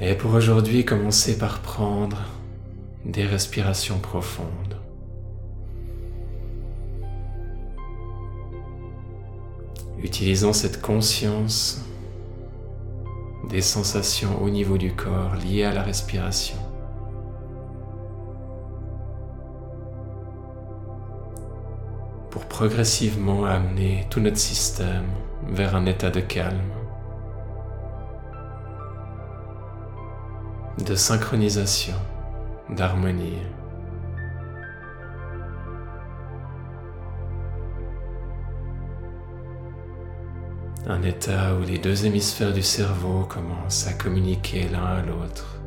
Et pour aujourd'hui, commencez par prendre des respirations profondes. Utilisons cette conscience des sensations au niveau du corps liées à la respiration. pour progressivement amener tout notre système vers un état de calme, de synchronisation, d'harmonie. Un état où les deux hémisphères du cerveau commencent à communiquer l'un à l'autre.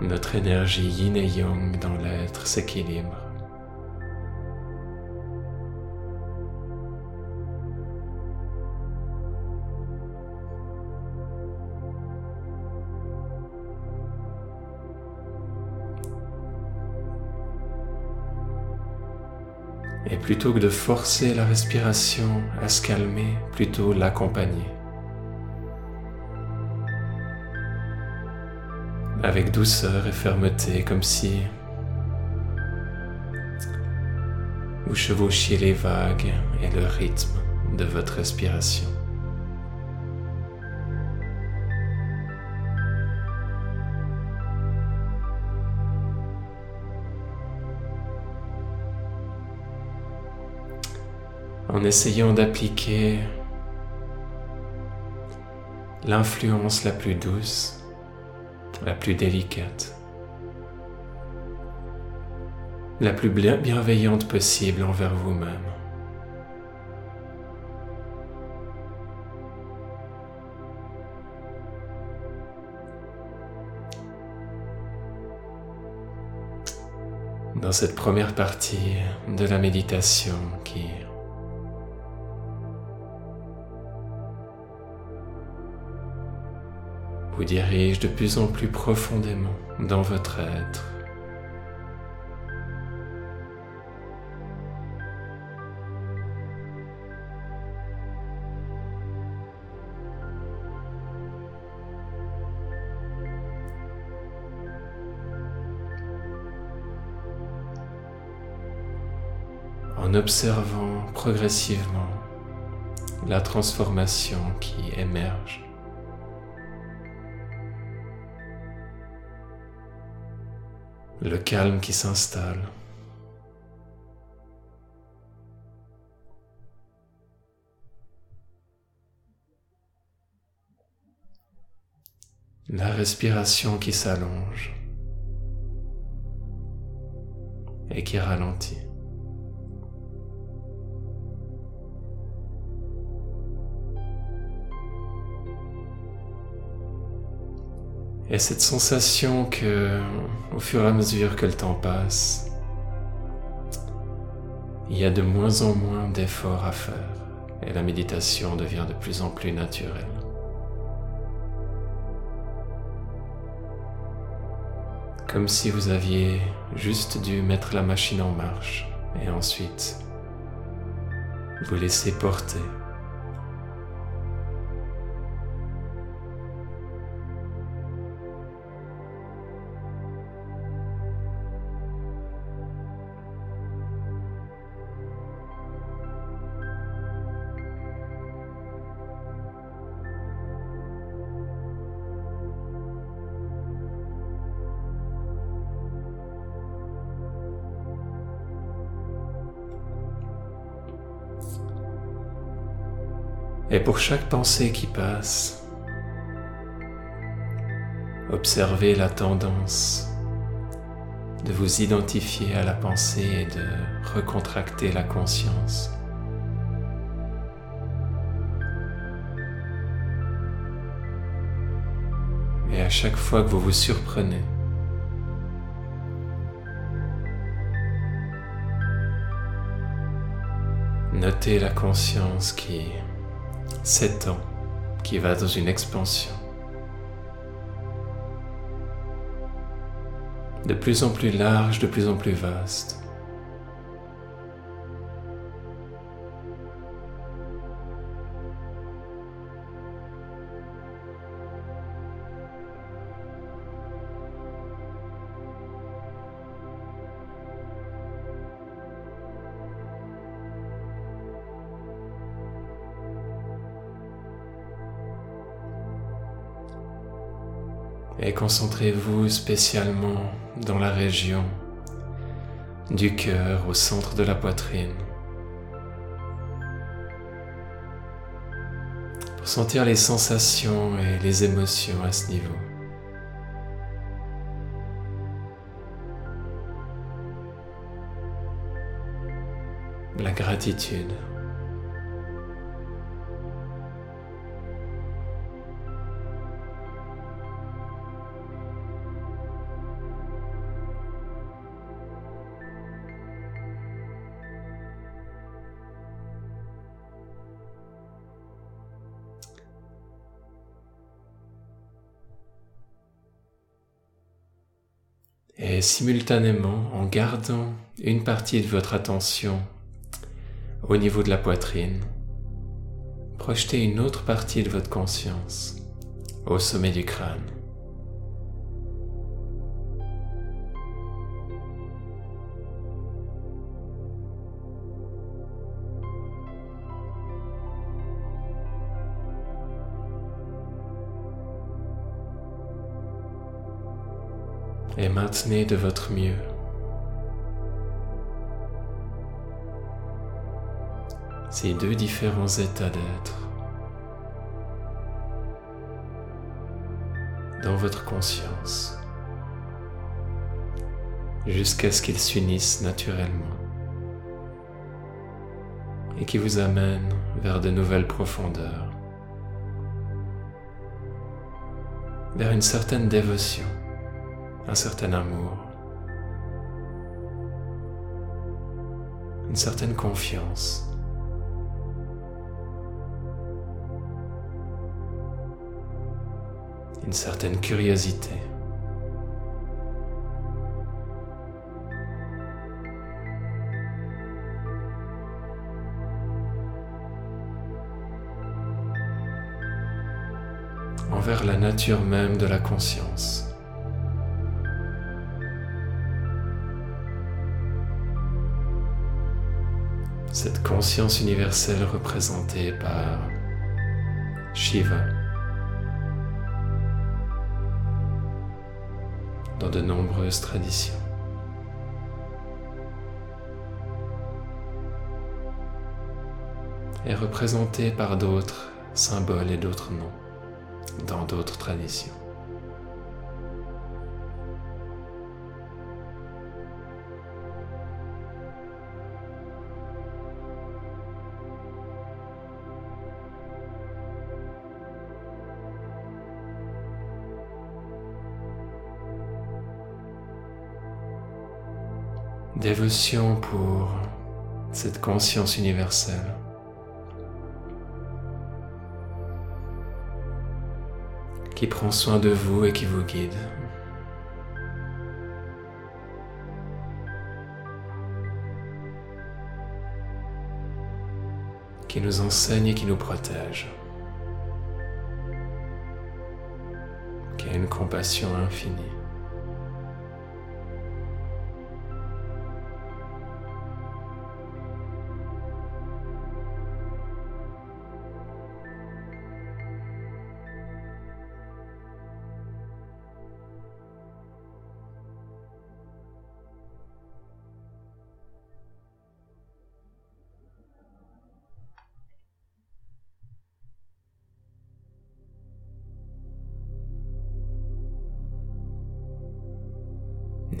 Notre énergie yin et yang dans l'être s'équilibre. Plutôt que de forcer la respiration à se calmer, plutôt l'accompagner. Avec douceur et fermeté, comme si vous chevauchiez les vagues et le rythme de votre respiration. En essayant d'appliquer l'influence la plus douce, la plus délicate, la plus bienveillante possible envers vous-même. Dans cette première partie de la méditation qui vous dirige de plus en plus profondément dans votre être. en observant progressivement la transformation qui émerge. Le calme qui s'installe. La respiration qui s'allonge et qui ralentit. Et cette sensation que, au fur et à mesure que le temps passe, il y a de moins en moins d'efforts à faire et la méditation devient de plus en plus naturelle. Comme si vous aviez juste dû mettre la machine en marche et ensuite vous laisser porter Et pour chaque pensée qui passe, observez la tendance de vous identifier à la pensée et de recontracter la conscience. Et à chaque fois que vous vous surprenez, notez la conscience qui ans qui va dans une expansion. De plus en plus large, de plus en plus vaste. Et concentrez-vous spécialement dans la région du cœur au centre de la poitrine. Pour sentir les sensations et les émotions à ce niveau. La gratitude. Simultanément en gardant une partie de votre attention au niveau de la poitrine, projetez une autre partie de votre conscience au sommet du crâne. Et maintenez de votre mieux. Ces deux différents états d'être dans votre conscience jusqu'à ce qu'ils s'unissent naturellement et qui vous amènent vers de nouvelles profondeurs, vers une certaine dévotion un certain amour, une certaine confiance. une certaine curiosité. envers la nature même de la conscience. Cette conscience universelle représentée par Shiva dans de nombreuses traditions. est représentée par d'autres symboles et d'autres noms dans d'autres traditions. Dévotion pour cette conscience universelle. qui prend soin de vous et qui vous guide. qui nous enseigne et qui nous protège, qui a une compassion infinie.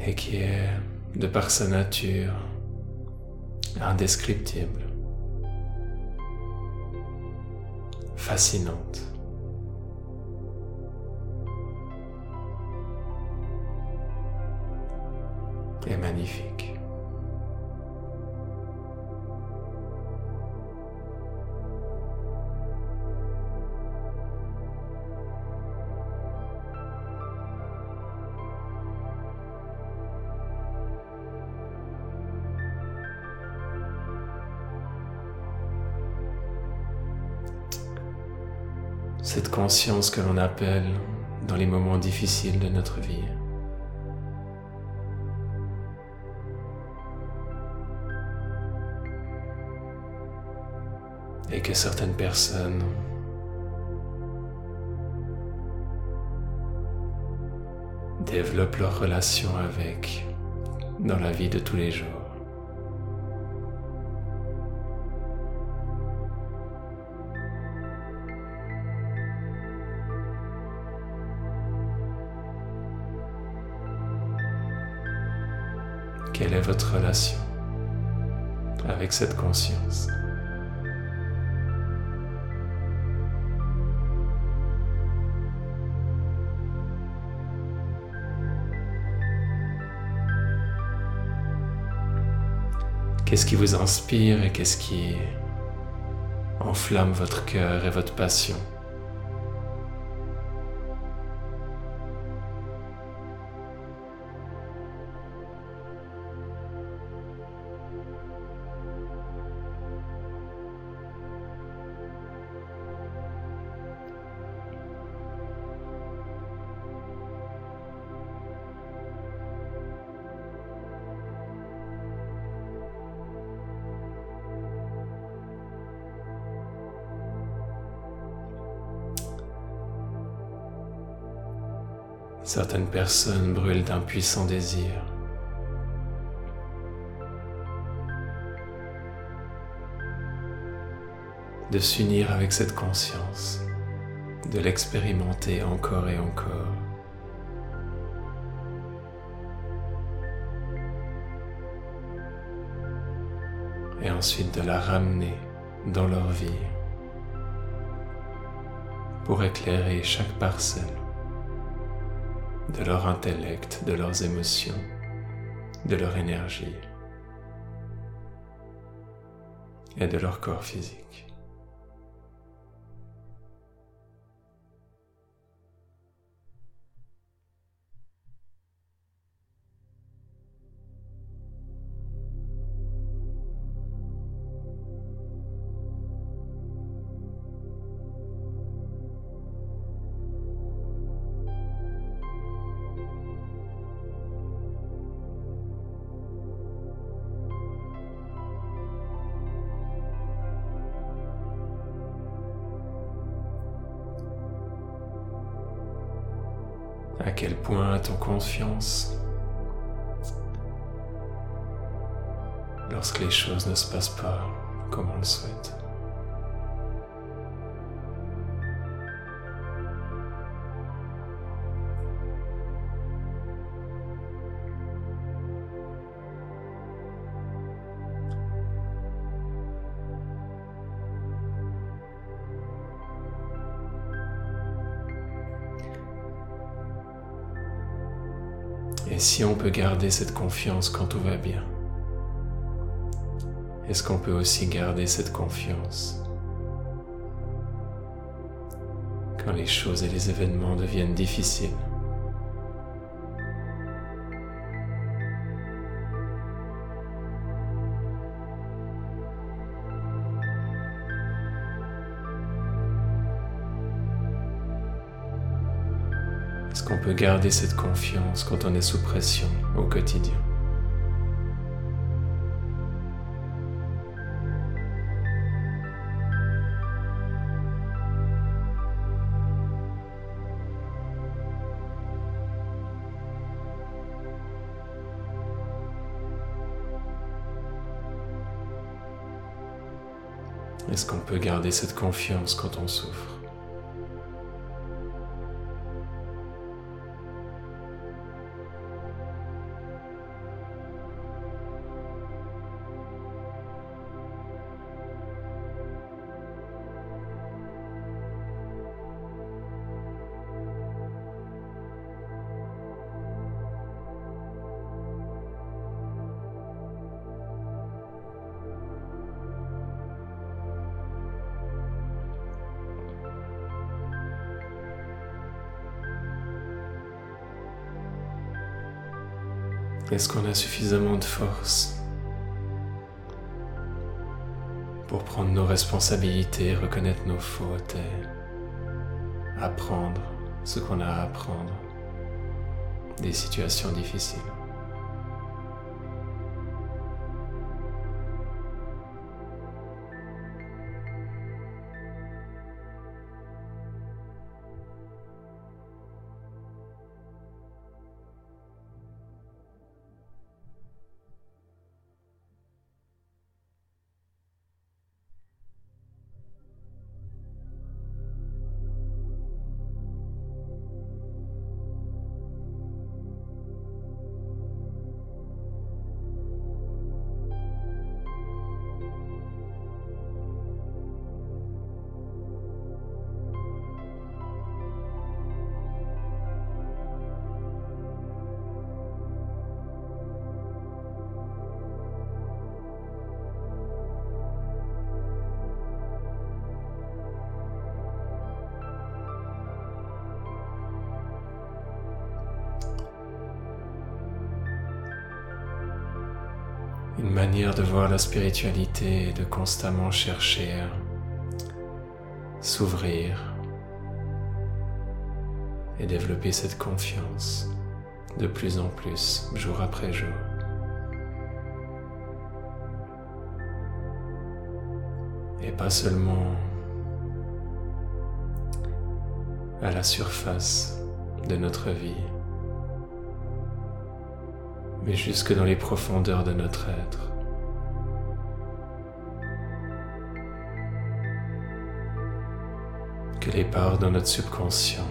Et qui est, de par sa nature, indescriptible, fascinante. et magnifique. Cette conscience que l'on appelle dans les moments difficiles de notre vie. Et que certaines personnes développent leur relation avec dans la vie de tous les jours. Quelle est votre relation avec cette conscience? Qu'est-ce qui vous inspire et qu'est-ce qui enflamme votre cœur et votre passion? Certaines personnes brûlent d'un puissant désir. de s'unir avec cette conscience, de l'expérimenter encore et encore. Et ensuite de la ramener dans leur vie pour éclairer chaque parcelle de leur intellect, de leurs émotions, de leur énergie et de leur corps physique. À quel point as-tu confiance lorsque les choses ne se passent pas comme on le souhaite? Si on peut garder cette confiance quand tout va bien, est-ce qu'on peut aussi garder cette confiance quand les choses et les événements deviennent difficiles? Qu'on peut garder cette confiance quand on est sous pression au quotidien. Est-ce qu'on peut garder cette confiance quand on souffre? Est-ce qu'on a suffisamment de force pour prendre nos responsabilités, reconnaître nos fautes et apprendre ce qu'on a à apprendre des situations difficiles? Manière de voir la spiritualité et de constamment chercher à s'ouvrir et développer cette confiance de plus en plus, jour après jour. Et pas seulement à la surface de notre vie, mais jusque dans les profondeurs de notre être. Que les parts de notre subconscient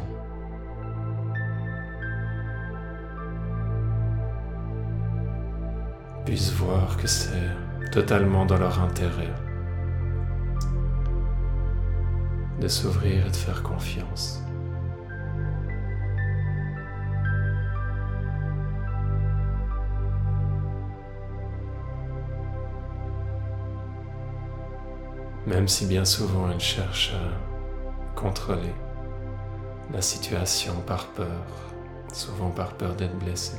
puissent voir que c'est totalement dans leur intérêt de s'ouvrir et de faire confiance. Même si bien souvent elle cherche à contrôler la situation par peur, souvent par peur d'être blessée.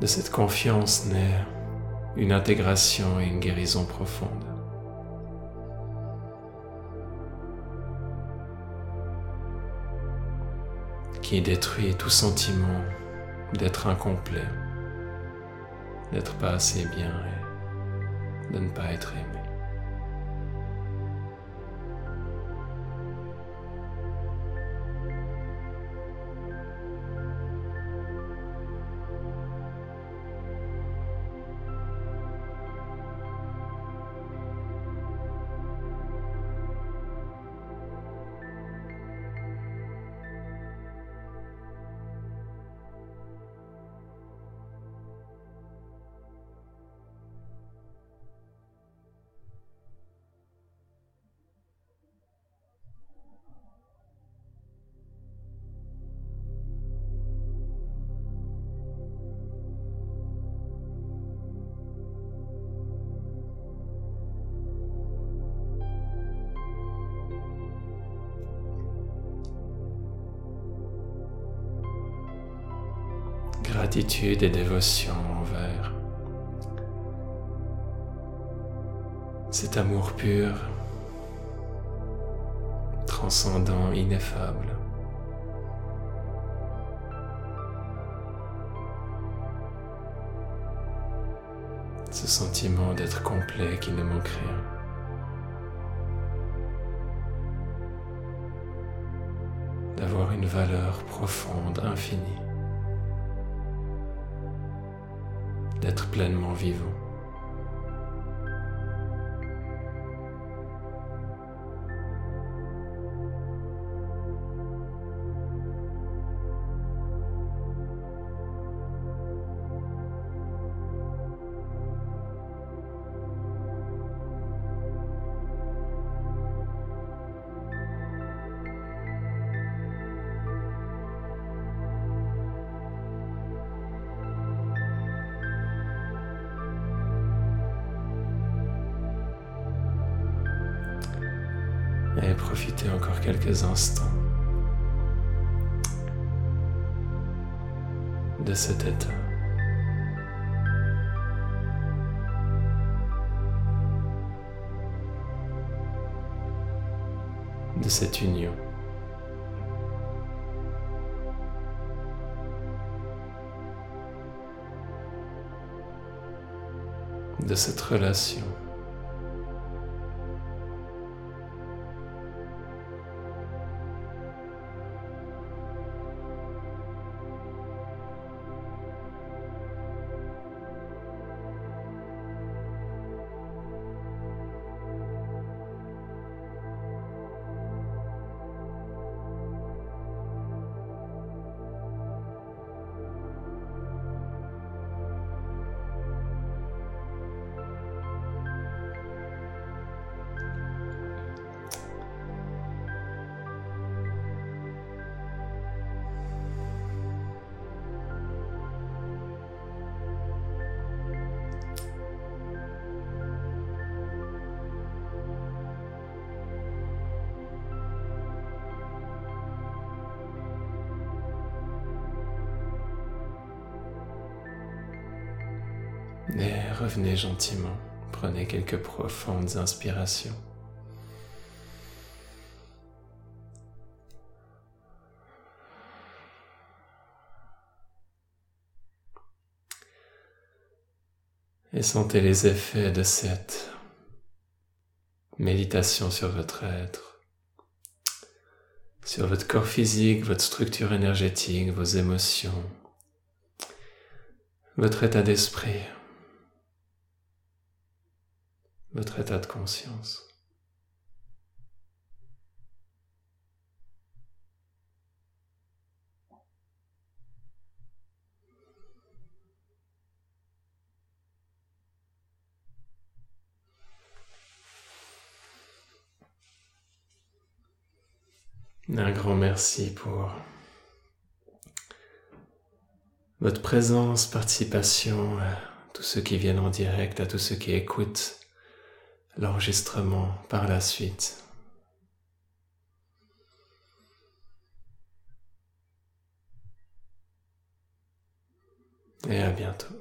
De cette confiance naît une intégration et une guérison profonde. qui détruit tout sentiment d'être incomplet, d'être pas assez bien et de ne pas être aimé. Gratitude et dévotion envers cet amour pur, transcendant, ineffable. Ce sentiment d'être complet qui ne manque rien. D'avoir une valeur profonde, infinie. D'être pleinement vivant. Et profitez encore quelques instants de cet état. de cette union. de cette relation. Et revenez gentiment. Prenez quelques profondes inspirations. Et sentez les effets de cette méditation sur votre être, sur votre corps physique, votre structure énergétique, vos émotions, votre état d'esprit, votre état de conscience. Un grand merci pour votre présence, participation, à tous ceux qui viennent en direct, à tous ceux qui écoutent l'enregistrement par la suite. Et à bientôt.